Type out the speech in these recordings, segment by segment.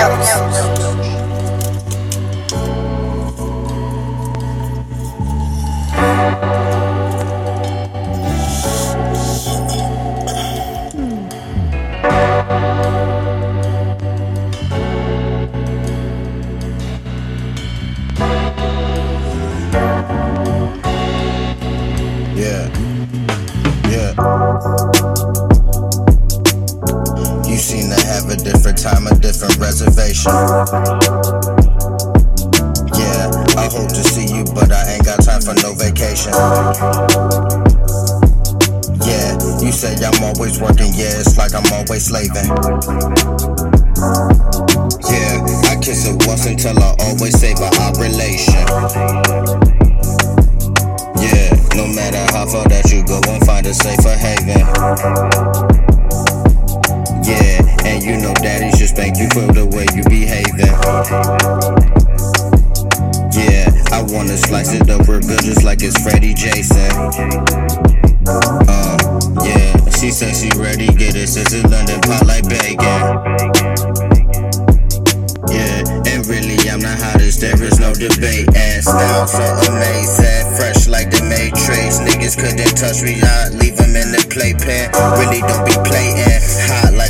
Yeah. Yeah. A different time, a different reservation. Yeah, I hope to see you, but I ain't got time for no vacation. Yeah, you say I'm always working, yeah, it's like I'm always slaving. Yeah, I kiss her once until I always save our relation. Yeah, no matter how far that you go and find a safer haven. Yeah, and you know daddy's just thank you for the way you behaving. Yeah, I wanna slice it up real good just like it's Freddy Jason. Uh, yeah, she said she ready, get it, since it's London pot like bacon. Yeah, and really I'm the hottest, there is no debate. And style so amazing, fresh like the Matrix. Niggas couldn't touch me, I'd leave them in the playpen. Really don't be playing,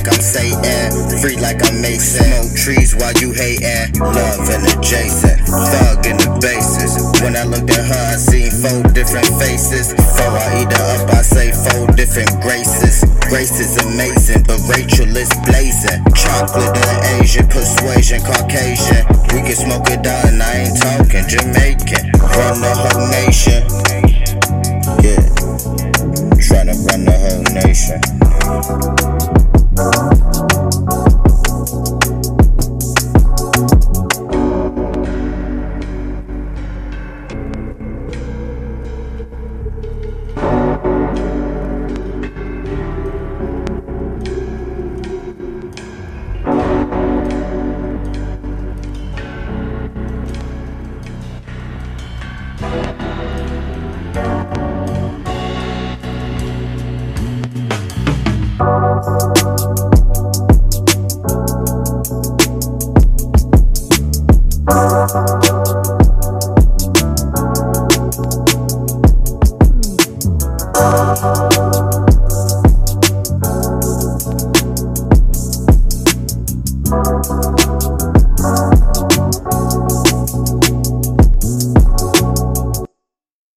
like I'm Satan, free like I'm Mason. Smoke trees while you hating, love and adjacent, thug in the bases. When I looked at her, I seen four different faces. Before I eat her up, I say four different graces. Grace is amazing, but Rachel is blazing. Chocolate and Asian, persuasion, Caucasian. We can smoke it down, and I ain't talking Jamaican. Run the whole nation. Yeah, tryna run the whole nation.